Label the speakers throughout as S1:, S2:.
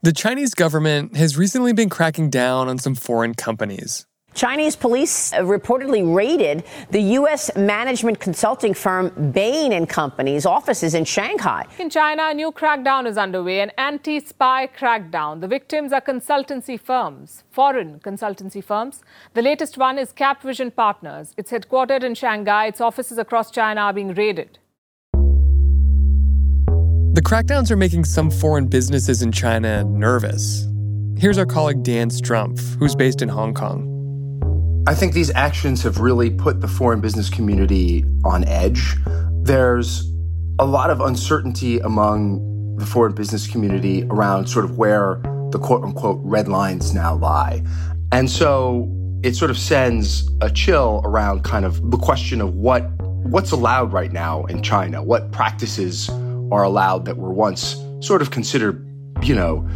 S1: The Chinese government has recently been cracking down on some foreign companies.
S2: Chinese police reportedly raided the U.S. management consulting firm Bain and Company's offices in Shanghai.
S3: In China, a new crackdown is underway, an anti-spy crackdown. The victims are consultancy firms, foreign consultancy firms. The latest one is Capvision Partners. It's headquartered in Shanghai. Its offices across China are being raided.
S1: The crackdowns are making some foreign businesses in China nervous. Here's our colleague Dan Strumpf, who's based in Hong Kong.
S4: I think these actions have really put the foreign business community on edge. There's a lot of uncertainty among the foreign business community around sort of where the quote unquote red lines now lie. And so it sort of sends a chill around kind of the question of what what's allowed right now in China, what practices are allowed that were once sort of considered, you know,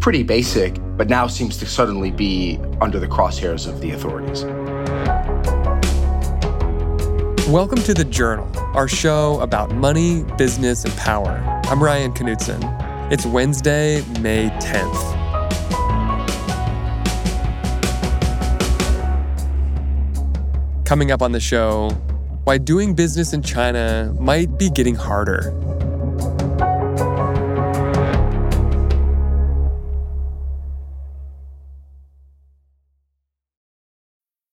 S4: pretty basic, but now seems to suddenly be under the crosshairs of the authorities.
S1: Welcome to The Journal, our show about money, business, and power. I'm Ryan Knutson. It's Wednesday, May 10th. Coming up on the show, why doing business in China might be getting harder.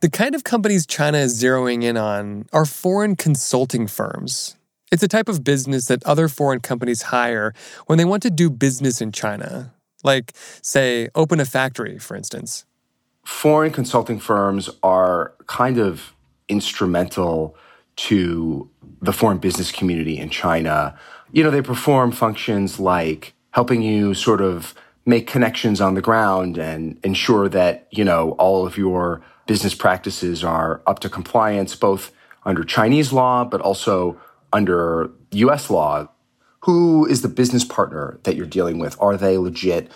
S1: The kind of companies China is zeroing in on are foreign consulting firms. It's a type of business that other foreign companies hire when they want to do business in China, like, say, open a factory, for instance.
S4: Foreign consulting firms are kind of instrumental to the foreign business community in China. You know, they perform functions like helping you sort of make connections on the ground and ensure that, you know, all of your business practices are up to compliance, both under Chinese law, but also under US law. Who is the business partner that you're dealing with? Are they legit?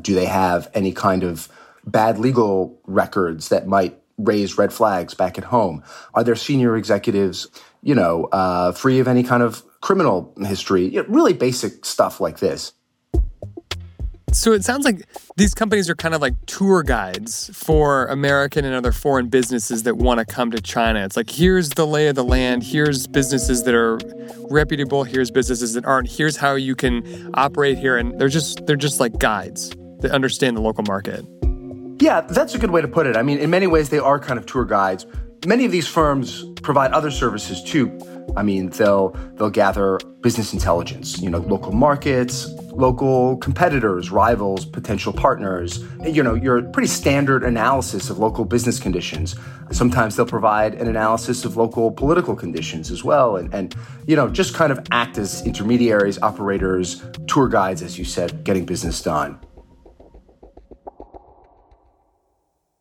S4: Do they have any kind of bad legal records that might raise red flags back at home? Are there senior executives, you know, uh, free of any kind of criminal history? You know, really basic stuff like this.
S1: So it sounds like these companies are kind of like tour guides for American and other foreign businesses that want to come to China. It's like, here's the lay of the land, here's businesses that are reputable, here's businesses that aren't, here's how you can operate here. And they're just they're just like guides that understand the local market.
S4: Yeah, that's a good way to put it. I mean, in many ways, they are kind of tour guides. Many of these firms provide other services too. I mean, they'll they'll gather business intelligence, you know, local markets, local competitors, rivals, potential partners. You know, your pretty standard analysis of local business conditions. Sometimes they'll provide an analysis of local political conditions as well, and, and you know, just kind of act as intermediaries, operators, tour guides, as you said, getting business done.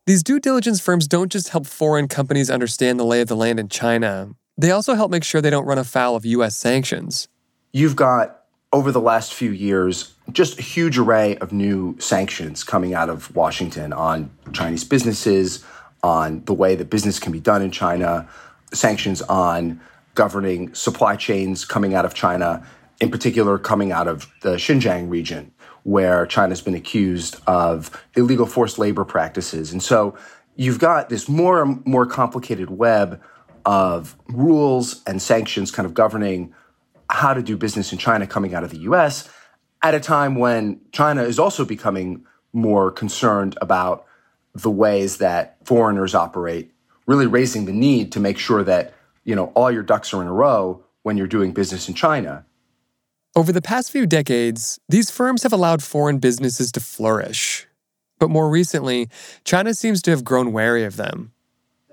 S1: These due diligence firms don't just help foreign companies understand the lay of the land in China, they also help make sure they don't run afoul of US sanctions.
S4: You've got, over the last few years, just a huge array of new sanctions coming out of Washington on Chinese businesses, on the way that business can be done in China, sanctions on governing supply chains coming out of China, in particular coming out of the Xinjiang region, where China's been accused of illegal forced labor practices. And so you've got this more and more complicated web of rules and sanctions kind of governing how to do business in China coming out of the US at a time when China is also becoming more concerned about the ways that foreigners operate, really raising the need to make sure that, you know, all your ducks are in a row when you're doing business in China.
S1: Over the past few decades, these firms have allowed foreign businesses to flourish. But more recently, China seems to have grown wary of them.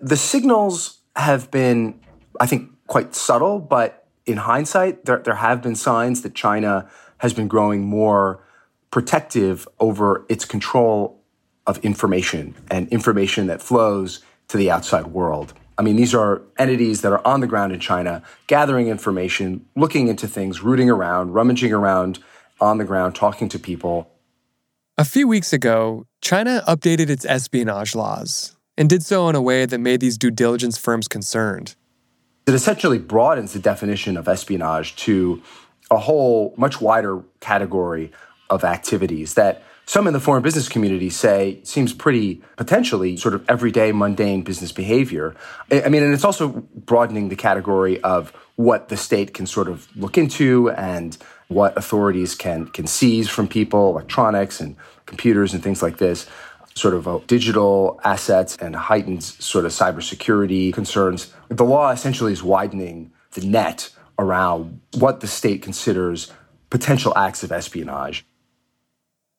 S4: The signals have been, I think, quite subtle, but in hindsight, there, there have been signs that China has been growing more protective over its control of information and information that flows to the outside world. I mean, these are entities that are on the ground in China, gathering information, looking into things, rooting around, rummaging around on the ground, talking to people.
S1: A few weeks ago, China updated its espionage laws and did so in a way that made these due diligence firms concerned.
S4: It essentially broadens the definition of espionage to a whole much wider category of activities that some in the foreign business community say seems pretty potentially sort of everyday mundane business behavior. I mean, and it's also broadening the category of what the state can sort of look into and what authorities can can seize from people, electronics and computers and things like this, sort of uh, digital assets and heightened sort of cybersecurity concerns. The law essentially is widening the net around what the state considers potential acts of espionage.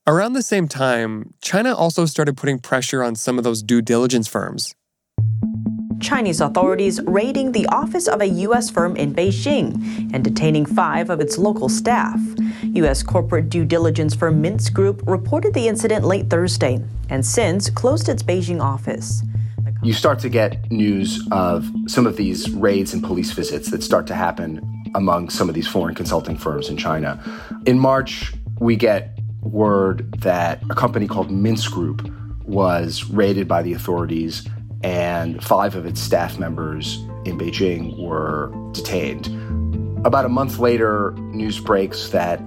S1: Around the same time, China also started putting pressure on some of those due diligence firms.
S5: Chinese authorities raiding the office of a U.S. firm in Beijing and detaining five of its local staff. U.S. corporate due diligence firm Mintz Group reported the incident late Thursday and since closed its Beijing office.
S4: You start to get news of some of these raids and police visits that start to happen among some of these foreign consulting firms in China. In March, we get word that a company called Mintz Group was raided by the authorities and five of its staff members in Beijing were detained. About a month later, news breaks that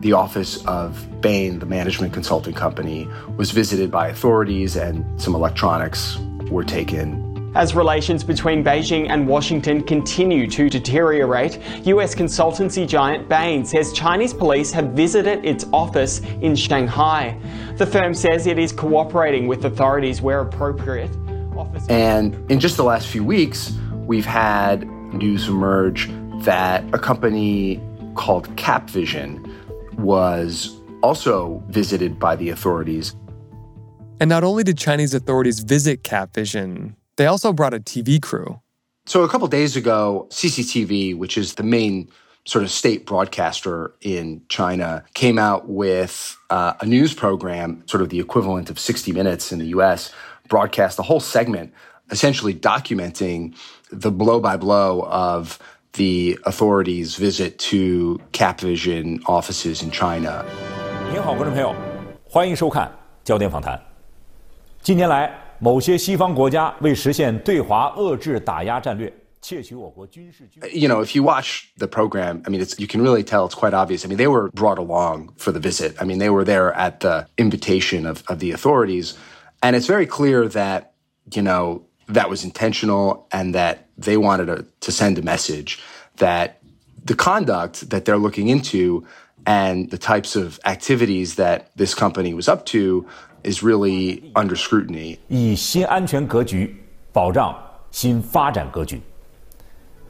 S4: the office of Bain, the management consulting company, was visited by authorities and some electronics were taken
S6: as relations between Beijing and Washington continue to deteriorate, US consultancy giant Bain says Chinese police have visited its office in Shanghai. The firm says it is cooperating with authorities where appropriate.
S4: And in just the last few weeks, we've had news emerge that a company called Capvision was also visited by the authorities.
S1: And not only did Chinese authorities visit Capvision, they also brought a TV crew.
S4: So a couple days ago, CCTV, which is the main sort of state broadcaster in China, came out with uh, a news program, sort of the equivalent of 60 Minutes in the US, broadcast a whole segment essentially documenting the blow by blow of the authorities' visit to Capvision offices in China.
S7: 您好，观众朋友，欢迎收看焦点访谈。近年来，某些西方国家为实现对华遏制打压战略。
S4: You know, if you watch the program, I mean, it's, you can really tell it's quite obvious. I mean, they were brought along for the visit. I mean, they were there at the invitation of, of the authorities. And it's very clear that, you know, that was intentional and that they wanted to, to send a message that the conduct that they're looking into and the types of activities that this company was up to is really under scrutiny.
S7: 以新安全格局保障新发展格局。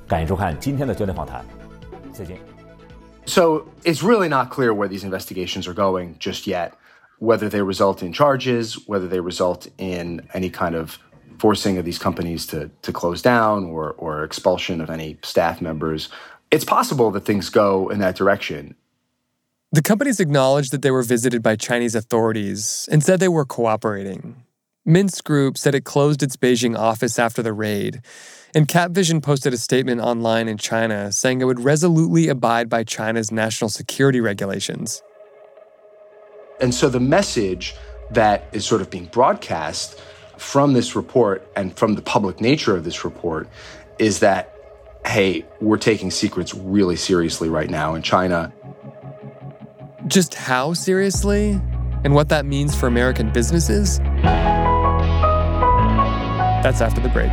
S7: 感谢收看今天的焦点访谈，再见。
S4: So it's really not clear where these investigations are going just yet, whether they result in charges, whether they result in any kind of forcing of these companies to, to close down or, or expulsion of any staff members. It's possible that things go in that direction.
S1: The companies acknowledged that they were visited by Chinese authorities and said they were cooperating. Mintz Group said it closed its Beijing office after the raid, and Capvision posted a statement online in China saying it would resolutely abide by China's national security regulations.
S4: And so the message that is sort of being broadcast from this report and from the public nature of this report is that, hey, we're taking secrets really seriously right now in China.
S1: Just how seriously and what that means for American businesses? That's after the break.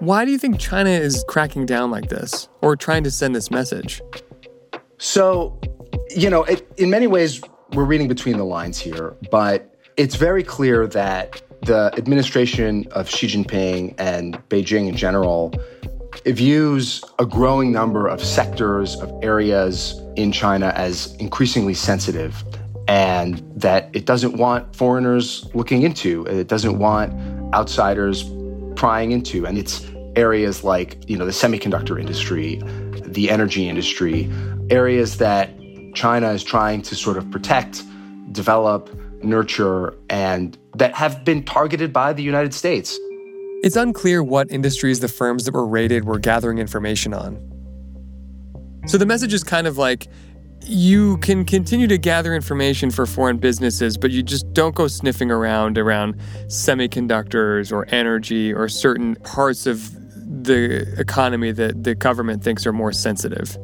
S1: Why do you think China is cracking down like this or trying to send this message?
S4: So, you know, it, in many ways, we're reading between the lines here, but it's very clear that the administration of Xi Jinping and Beijing in general views a growing number of sectors, of areas in China as increasingly sensitive, and that it doesn't want foreigners looking into, it doesn't want outsiders prying into. And it's areas like, you know, the semiconductor industry, the energy industry, areas that China is trying to sort of protect, develop, nurture, and that have been targeted by the United States.
S1: It's unclear what industries the firms that were raided were gathering information on. So the message is kind of like you can continue to gather information for foreign businesses, but you just don't go sniffing around around semiconductors or energy or certain parts of the economy that the government thinks are more sensitive.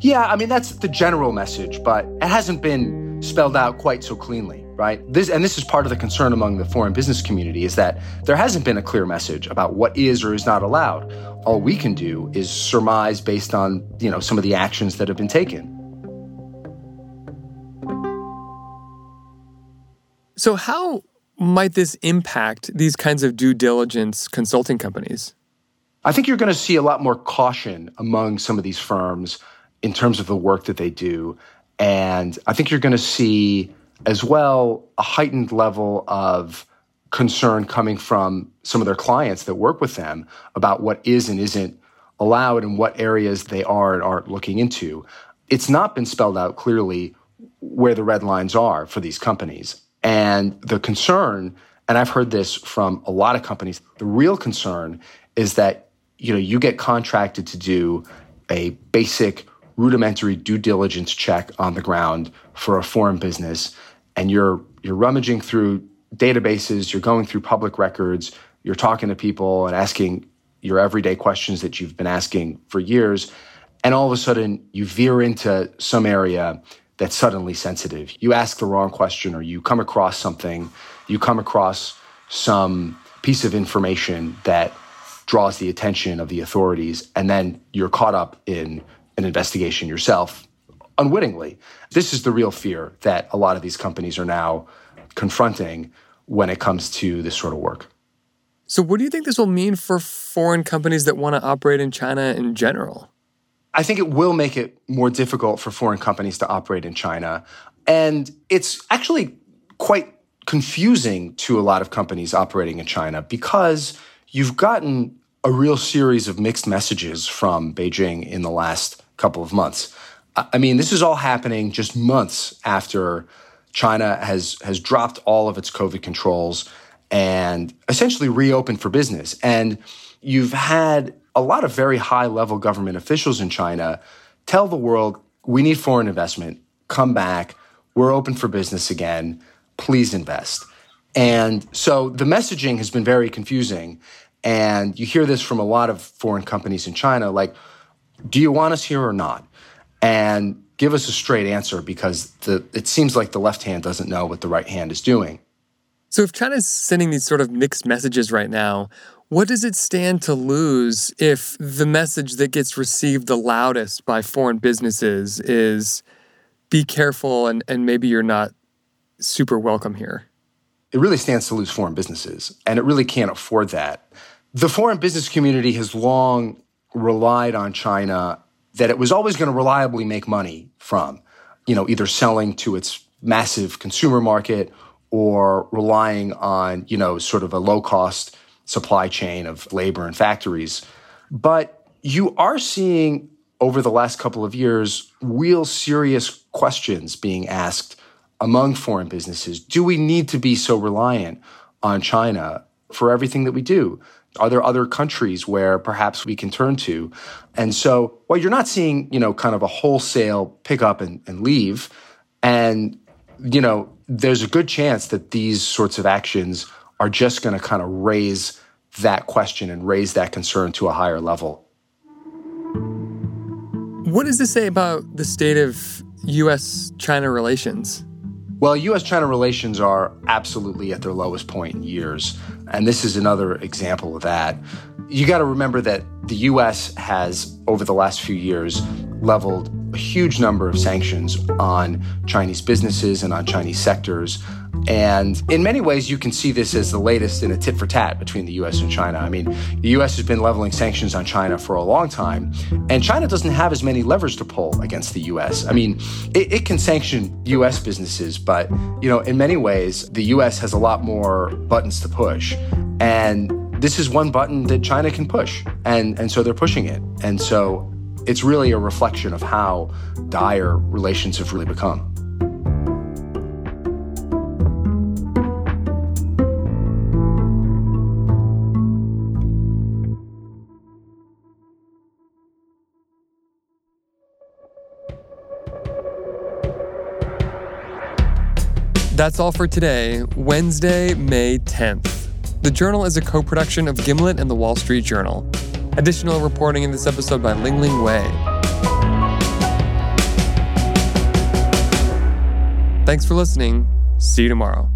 S4: Yeah, I mean that's the general message, but it hasn't been spelled out quite so cleanly, right? This and this is part of the concern among the foreign business community is that there hasn't been a clear message about what is or is not allowed. All we can do is surmise based on, you know, some of the actions that have been taken.
S1: So, how might this impact these kinds of due diligence consulting companies?
S4: I think you're going to see a lot more caution among some of these firms in terms of the work that they do. And I think you're going to see as well a heightened level of concern coming from some of their clients that work with them about what is and isn't allowed and what areas they are and aren't looking into. It's not been spelled out clearly where the red lines are for these companies. And the concern, and I've heard this from a lot of companies, the real concern is that you know you get contracted to do a basic rudimentary due diligence check on the ground for a foreign business and you're you're rummaging through databases, you're going through public records, you're talking to people and asking your everyday questions that you've been asking for years and all of a sudden you veer into some area that's suddenly sensitive. You ask the wrong question or you come across something, you come across some piece of information that draws the attention of the authorities, and then you're caught up in an investigation yourself unwittingly. This is the real fear that a lot of these companies are now confronting when it comes to this sort of work.
S1: So, what do you think this will mean for foreign companies that want to operate in China in general?
S4: I think it will make it more difficult for foreign companies to operate in China. And it's actually quite confusing to a lot of companies operating in China because you've gotten a real series of mixed messages from Beijing in the last couple of months. I mean, this is all happening just months after China has has dropped all of its COVID controls and essentially reopened for business. And you've had a lot of very high level government officials in China tell the world, we need foreign investment, come back, we're open for business again, please invest. And so the messaging has been very confusing. And you hear this from a lot of foreign companies in China like, do you want us here or not? And give us a straight answer because the, it seems like the left hand doesn't know what the right hand is doing.
S1: So, if China's sending these sort of mixed messages right now, what does it stand to lose if the message that gets received the loudest by foreign businesses is be careful and, and maybe you're not super welcome here?
S4: It really stands to lose foreign businesses, and it really can't afford that. The foreign business community has long relied on China that it was always going to reliably make money from, you know, either selling to its massive consumer market or relying on, you know, sort of a low cost supply chain of labor and factories. But you are seeing over the last couple of years real serious questions being asked among foreign businesses. Do we need to be so reliant on China for everything that we do? Are there other countries where perhaps we can turn to? And so, well, you're not seeing, you know, kind of a wholesale pick up and, and leave. And, you know, there's a good chance that these sorts of actions are just going to kind of raise that question and raise that concern to a higher level.
S1: What does this say about the state of U.S. China relations?
S4: Well, US China relations are absolutely at their lowest point in years. And this is another example of that. You got to remember that the US has, over the last few years, leveled a huge number of sanctions on Chinese businesses and on Chinese sectors and in many ways, you can see this as the latest in a tit for tat between the US and China. I mean, the US has been leveling sanctions on China for a long time, and China doesn't have as many levers to pull against the US. I mean, it, it can sanction US businesses, but, you know, in many ways, the US has a lot more buttons to push. And this is one button that China can push. And, and so they're pushing it. And so it's really a reflection of how dire relations have really become.
S1: That's all for today, Wednesday, May 10th. The Journal is a co production of Gimlet and the Wall Street Journal. Additional reporting in this episode by Lingling Wei. Thanks for listening. See you tomorrow.